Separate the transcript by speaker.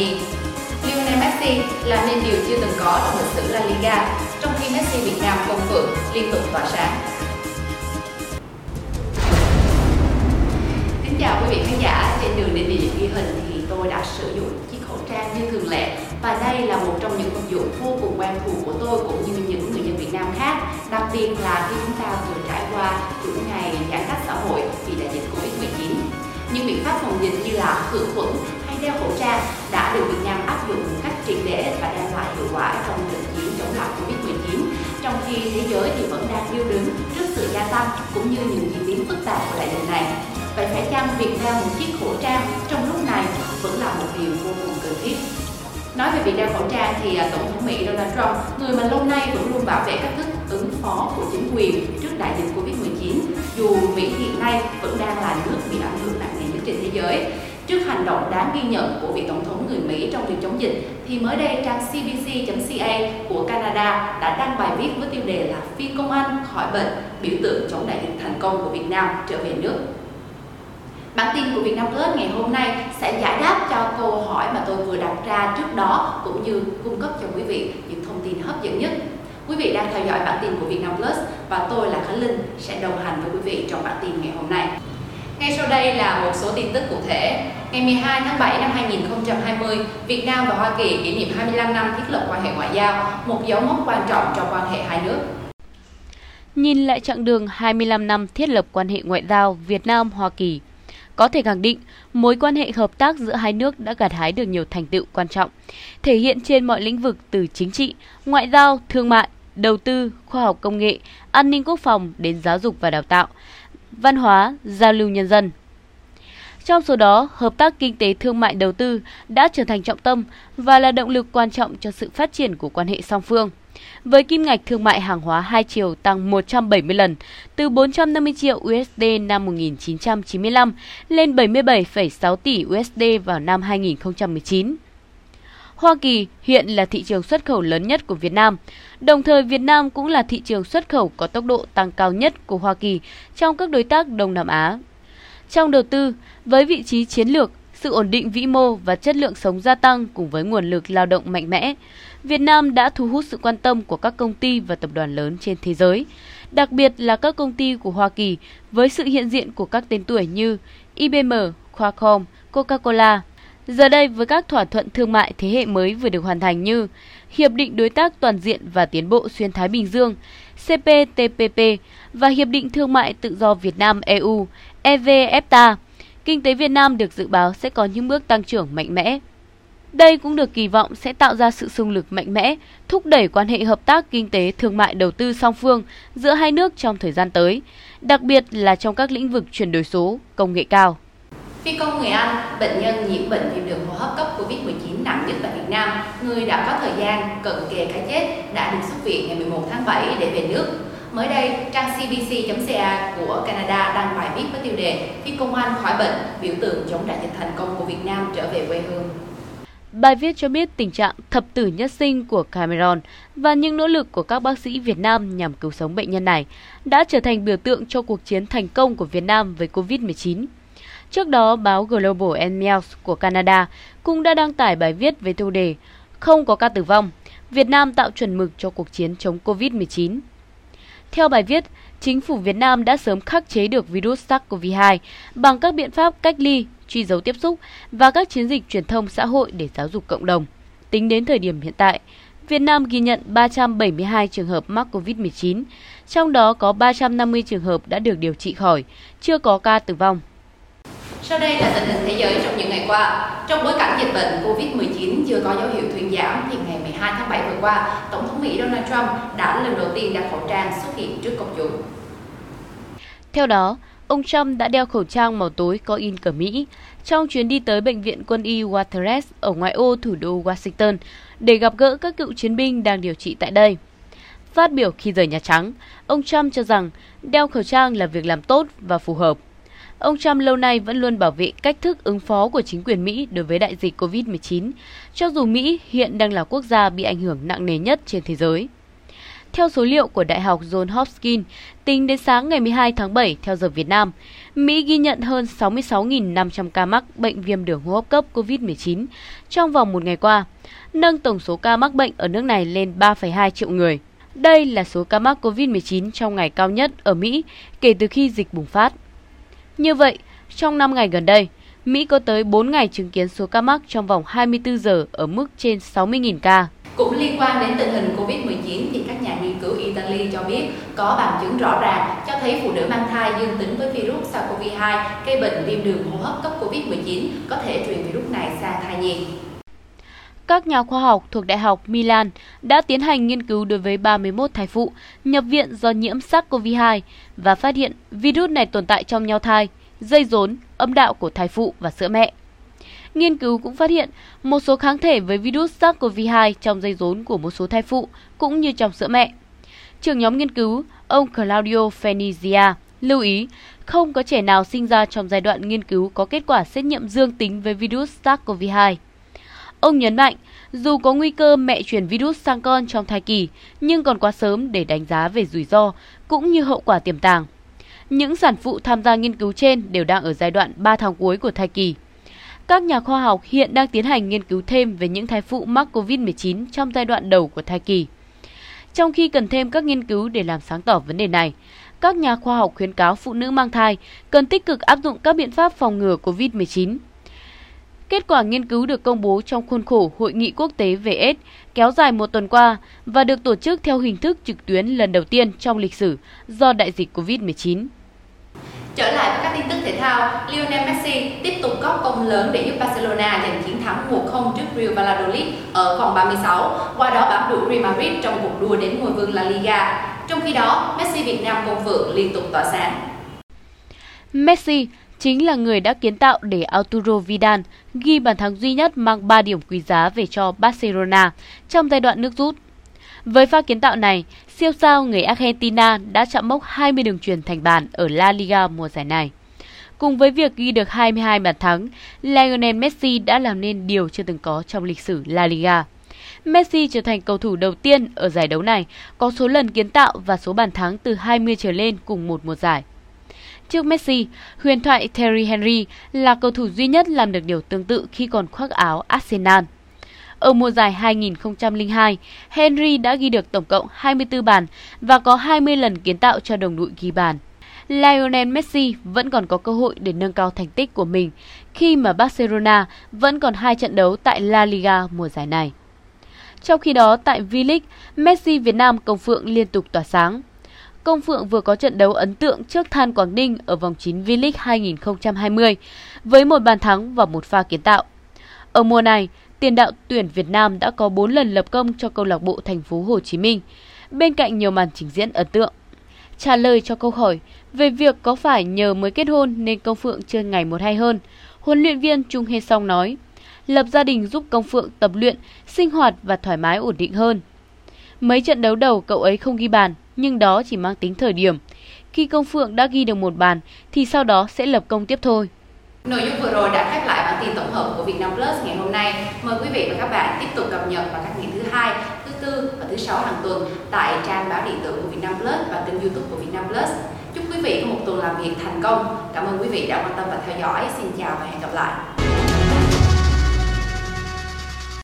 Speaker 1: Lionel Messi làm nên điều chưa từng có trong lịch sử La Liga, trong khi Messi Việt Nam công phượng liên tục tỏa sáng. Kính chào quý vị khán giả, trên đường đến địa điểm ghi hình thì tôi đã sử dụng chiếc khẩu trang như thường lệ và đây là một trong những vật dụng vô cùng quen thuộc của tôi cũng như những người dân Việt Nam khác đặc biệt là khi chúng ta vừa trải qua những ngày giãn cách xã hội vì đại dịch Covid-19 những biện pháp phòng dịch như là khử khuẩn đeo khẩu trang đã được Việt Nam áp dụng một cách triệt để và đem lại hiệu quả trong trận chiến chống lại Covid-19 trong khi thế giới thì vẫn đang điêu đứng trước sự gia tăng cũng như những diễn biến phức tạp của đại dịch này. Vậy phải chăng việc đeo một chiếc khẩu trang trong lúc này vẫn là một điều vô cùng cần thiết? Nói về việc đeo khẩu trang thì à, Tổng thống Mỹ Donald Trump, người mà lâu nay vẫn luôn bảo vệ cách thức ứng phó của chính quyền trước đại dịch Covid-19, dù Mỹ hiện nay vẫn đang là nước bị ảnh hưởng nặng nề nhất trên thế giới. Trước hành động đáng ghi nhận của vị tổng thống người Mỹ trong việc chống dịch, thì mới đây trang CBC.ca của Canada đã đăng bài viết với tiêu đề là Phi công an khỏi bệnh, biểu tượng chống đại dịch thành công của Việt Nam trở về nước. Bản tin của Việt Nam Plus ngày hôm nay sẽ giải đáp cho câu hỏi mà tôi vừa đặt ra trước đó cũng như cung cấp cho quý vị những thông tin hấp dẫn nhất. Quý vị đang theo dõi bản tin của Việt Nam Plus và tôi là Khánh Linh sẽ đồng hành với quý vị trong bản tin ngày hôm nay. Ngay sau đây là một số tin tức cụ thể. Ngày 12 tháng 7 năm 2020, Việt Nam và Hoa Kỳ kỷ niệm 25 năm thiết lập quan hệ ngoại giao, một dấu mốc quan trọng trong quan hệ hai nước.
Speaker 2: Nhìn lại chặng đường 25 năm thiết lập quan hệ ngoại giao Việt Nam-Hoa Kỳ, có thể khẳng định mối quan hệ hợp tác giữa hai nước đã gặt hái được nhiều thành tựu quan trọng, thể hiện trên mọi lĩnh vực từ chính trị, ngoại giao, thương mại, đầu tư, khoa học công nghệ, an ninh quốc phòng đến giáo dục và đào tạo, văn hóa, giao lưu nhân dân. Trong số đó, hợp tác kinh tế thương mại đầu tư đã trở thành trọng tâm và là động lực quan trọng cho sự phát triển của quan hệ song phương với kim ngạch thương mại hàng hóa hai chiều tăng 170 lần, từ 450 triệu USD năm 1995 lên 77,6 tỷ USD vào năm 2019. Hoa Kỳ hiện là thị trường xuất khẩu lớn nhất của Việt Nam. Đồng thời Việt Nam cũng là thị trường xuất khẩu có tốc độ tăng cao nhất của Hoa Kỳ trong các đối tác Đông Nam Á. Trong đầu tư, với vị trí chiến lược, sự ổn định vĩ mô và chất lượng sống gia tăng cùng với nguồn lực lao động mạnh mẽ, Việt Nam đã thu hút sự quan tâm của các công ty và tập đoàn lớn trên thế giới, đặc biệt là các công ty của Hoa Kỳ với sự hiện diện của các tên tuổi như IBM, Qualcomm, Coca-Cola. Giờ đây với các thỏa thuận thương mại thế hệ mới vừa được hoàn thành như Hiệp định Đối tác Toàn diện và Tiến bộ Xuyên Thái Bình Dương, CPTPP và Hiệp định Thương mại Tự do Việt Nam-EU, EVFTA, kinh tế Việt Nam được dự báo sẽ có những bước tăng trưởng mạnh mẽ. Đây cũng được kỳ vọng sẽ tạo ra sự xung lực mạnh mẽ, thúc đẩy quan hệ hợp tác kinh tế thương mại đầu tư song phương giữa hai nước trong thời gian tới, đặc biệt là trong các lĩnh vực chuyển đổi số, công nghệ cao.
Speaker 1: Phi công người Anh, bệnh nhân nhiễm bệnh viêm đường hô hấp cấp Covid-19 nặng nhất tại Việt Nam, người đã có thời gian cận kề cái chết, đã được xuất viện ngày 11 tháng 7 để về nước. Mới đây, trang cbc.ca của Canada đăng bài viết với tiêu đề Phi công Anh khỏi bệnh, biểu tượng chống đại dịch thành công của Việt Nam trở về quê hương.
Speaker 2: Bài viết cho biết tình trạng thập tử nhất sinh của Cameron và những nỗ lực của các bác sĩ Việt Nam nhằm cứu sống bệnh nhân này đã trở thành biểu tượng cho cuộc chiến thành công của Việt Nam với COVID-19. Trước đó, báo Global Mails của Canada cũng đã đăng tải bài viết với tiêu đề Không có ca tử vong, Việt Nam tạo chuẩn mực cho cuộc chiến chống COVID-19. Theo bài viết, chính phủ Việt Nam đã sớm khắc chế được virus SARS-CoV-2 bằng các biện pháp cách ly, truy dấu tiếp xúc và các chiến dịch truyền thông xã hội để giáo dục cộng đồng. Tính đến thời điểm hiện tại, Việt Nam ghi nhận 372 trường hợp mắc COVID-19, trong đó có 350 trường hợp đã được điều trị khỏi, chưa có ca tử vong.
Speaker 1: Sau đây là tình hình thế giới trong những ngày qua. Trong bối cảnh dịch bệnh COVID-19 chưa có dấu hiệu thuyên giảm thì ngày 12 tháng 7 vừa qua, Tổng thống Mỹ Donald Trump đã lần đầu tiên đeo khẩu trang xuất hiện trước công chúng.
Speaker 2: Theo đó, ông Trump đã đeo khẩu trang màu tối có in cờ Mỹ trong chuyến đi tới Bệnh viện quân y Waterless ở ngoại ô thủ đô Washington để gặp gỡ các cựu chiến binh đang điều trị tại đây. Phát biểu khi rời Nhà Trắng, ông Trump cho rằng đeo khẩu trang là việc làm tốt và phù hợp. Ông Trump lâu nay vẫn luôn bảo vệ cách thức ứng phó của chính quyền Mỹ đối với đại dịch COVID-19, cho dù Mỹ hiện đang là quốc gia bị ảnh hưởng nặng nề nhất trên thế giới. Theo số liệu của Đại học John Hopkins, tính đến sáng ngày 12 tháng 7 theo giờ Việt Nam, Mỹ ghi nhận hơn 66.500 ca mắc bệnh viêm đường hô hấp cấp COVID-19 trong vòng một ngày qua, nâng tổng số ca mắc bệnh ở nước này lên 3,2 triệu người. Đây là số ca mắc COVID-19 trong ngày cao nhất ở Mỹ kể từ khi dịch bùng phát. Như vậy, trong 5 ngày gần đây, Mỹ có tới 4 ngày chứng kiến số ca mắc trong vòng 24 giờ ở mức trên 60.000 ca.
Speaker 1: Cũng liên quan đến tình hình Covid-19 thì các nhà nghiên cứu Italy cho biết có bằng chứng rõ ràng cho thấy phụ nữ mang thai dương tính với virus SARS-CoV-2 gây bệnh viêm đường hô hấp cấp Covid-19 có thể truyền virus này sang thai nhi.
Speaker 2: Các nhà khoa học thuộc Đại học Milan đã tiến hành nghiên cứu đối với 31 thai phụ nhập viện do nhiễm SARS-CoV-2 và phát hiện virus này tồn tại trong nhau thai, dây rốn, âm đạo của thai phụ và sữa mẹ. Nghiên cứu cũng phát hiện một số kháng thể với virus SARS-CoV-2 trong dây rốn của một số thai phụ cũng như trong sữa mẹ. Trưởng nhóm nghiên cứu, ông Claudio Fenizia, lưu ý không có trẻ nào sinh ra trong giai đoạn nghiên cứu có kết quả xét nghiệm dương tính với virus SARS-CoV-2. Ông nhấn mạnh, dù có nguy cơ mẹ truyền virus sang con trong thai kỳ, nhưng còn quá sớm để đánh giá về rủi ro cũng như hậu quả tiềm tàng. Những sản phụ tham gia nghiên cứu trên đều đang ở giai đoạn 3 tháng cuối của thai kỳ. Các nhà khoa học hiện đang tiến hành nghiên cứu thêm về những thai phụ mắc COVID-19 trong giai đoạn đầu của thai kỳ. Trong khi cần thêm các nghiên cứu để làm sáng tỏ vấn đề này, các nhà khoa học khuyến cáo phụ nữ mang thai cần tích cực áp dụng các biện pháp phòng ngừa COVID-19. Kết quả nghiên cứu được công bố trong khuôn khổ Hội nghị quốc tế về AIDS kéo dài một tuần qua và được tổ chức theo hình thức trực tuyến lần đầu tiên trong lịch sử do đại dịch COVID-19.
Speaker 1: Trở lại với các tin tức thể thao, Lionel Messi tiếp tục góp công lớn để giúp Barcelona giành chiến thắng 1-0 trước Real Valladolid ở vòng 36, qua đó bám đuổi Real Madrid trong cuộc đua đến ngôi vương La Liga. Trong khi đó, Messi Việt Nam công phượng liên tục tỏa sáng.
Speaker 2: Messi chính là người đã kiến tạo để Arturo Vidal ghi bàn thắng duy nhất mang 3 điểm quý giá về cho Barcelona trong giai đoạn nước rút. Với pha kiến tạo này, siêu sao người Argentina đã chạm mốc 20 đường truyền thành bàn ở La Liga mùa giải này. Cùng với việc ghi được 22 bàn thắng, Lionel Messi đã làm nên điều chưa từng có trong lịch sử La Liga. Messi trở thành cầu thủ đầu tiên ở giải đấu này có số lần kiến tạo và số bàn thắng từ 20 trở lên cùng một mùa giải. Trước Messi, huyền thoại Terry Henry là cầu thủ duy nhất làm được điều tương tự khi còn khoác áo Arsenal. Ở mùa giải 2002, Henry đã ghi được tổng cộng 24 bàn và có 20 lần kiến tạo cho đồng đội ghi bàn. Lionel Messi vẫn còn có cơ hội để nâng cao thành tích của mình khi mà Barcelona vẫn còn hai trận đấu tại La Liga mùa giải này. Trong khi đó, tại V-League, Messi Việt Nam Công Phượng liên tục tỏa sáng. Công Phượng vừa có trận đấu ấn tượng trước Than Quảng Ninh ở vòng 9 V-League 2020 với một bàn thắng và một pha kiến tạo. Ở mùa này, tiền đạo tuyển Việt Nam đã có 4 lần lập công cho câu lạc bộ thành phố Hồ Chí Minh, bên cạnh nhiều màn trình diễn ấn tượng. Trả lời cho câu hỏi về việc có phải nhờ mới kết hôn nên Công Phượng chơi ngày một hay hơn, huấn luyện viên Trung Hê Song nói, lập gia đình giúp Công Phượng tập luyện, sinh hoạt và thoải mái ổn định hơn. Mấy trận đấu đầu cậu ấy không ghi bàn, nhưng đó chỉ mang tính thời điểm. Khi Công Phượng đã ghi được một bàn thì sau đó sẽ lập công tiếp thôi.
Speaker 1: Nội dung vừa rồi đã khép lại bản tin tổng hợp của Vietnam Plus ngày hôm nay. Mời quý vị và các bạn tiếp tục cập nhật vào các ngày thứ hai, thứ tư và thứ sáu hàng tuần tại trang báo điện tử của Vietnam Plus và kênh YouTube của Vietnam Plus. Chúc quý vị có một tuần làm việc thành công. Cảm ơn quý vị đã quan tâm và theo dõi. Xin chào và hẹn gặp lại.